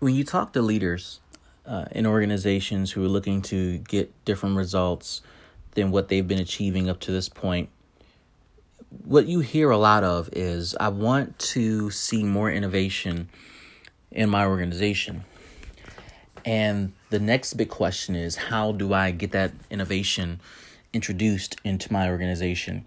when you talk to leaders uh, in organizations who are looking to get different results than what they've been achieving up to this point, what you hear a lot of is I want to see more innovation in my organization. And the next big question is how do I get that innovation introduced into my organization?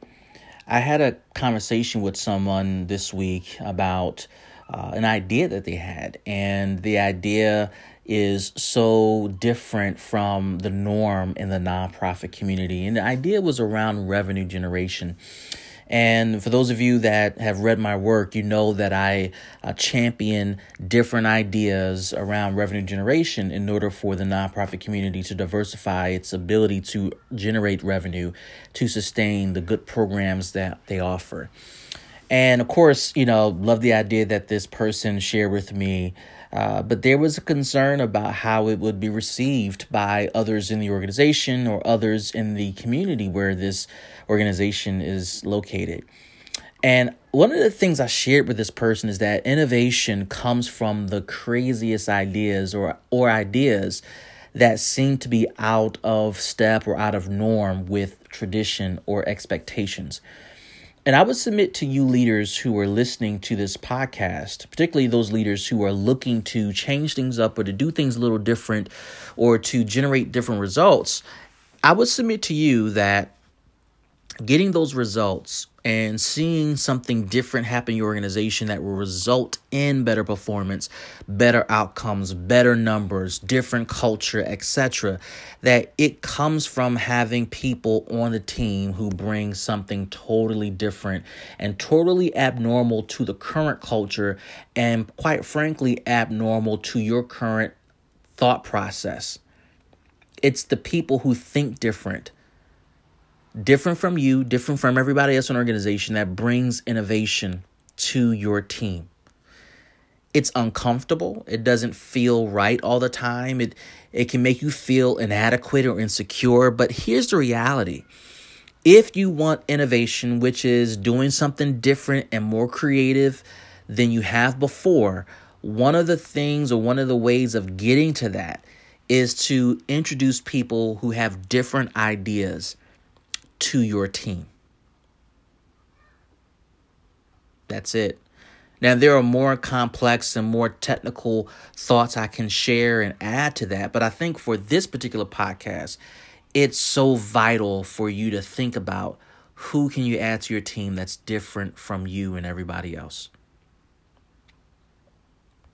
I had a conversation with someone this week about uh, an idea that they had, and the idea is so different from the norm in the nonprofit community. And the idea was around revenue generation. And for those of you that have read my work, you know that I uh, champion different ideas around revenue generation in order for the nonprofit community to diversify its ability to generate revenue to sustain the good programs that they offer. And of course, you know, love the idea that this person shared with me uh, but there was a concern about how it would be received by others in the organization or others in the community where this organization is located. And one of the things I shared with this person is that innovation comes from the craziest ideas or or ideas that seem to be out of step or out of norm with tradition or expectations. And I would submit to you leaders who are listening to this podcast, particularly those leaders who are looking to change things up or to do things a little different or to generate different results. I would submit to you that getting those results and seeing something different happen in your organization that will result in better performance, better outcomes, better numbers, different culture, etc. That it comes from having people on the team who bring something totally different and totally abnormal to the current culture and quite frankly abnormal to your current thought process. It's the people who think different different from you, different from everybody else in an organization that brings innovation to your team. It's uncomfortable. It doesn't feel right all the time. It it can make you feel inadequate or insecure, but here's the reality. If you want innovation, which is doing something different and more creative than you have before, one of the things or one of the ways of getting to that is to introduce people who have different ideas to your team. That's it. Now, there are more complex and more technical thoughts I can share and add to that, but I think for this particular podcast, it's so vital for you to think about who can you add to your team that's different from you and everybody else.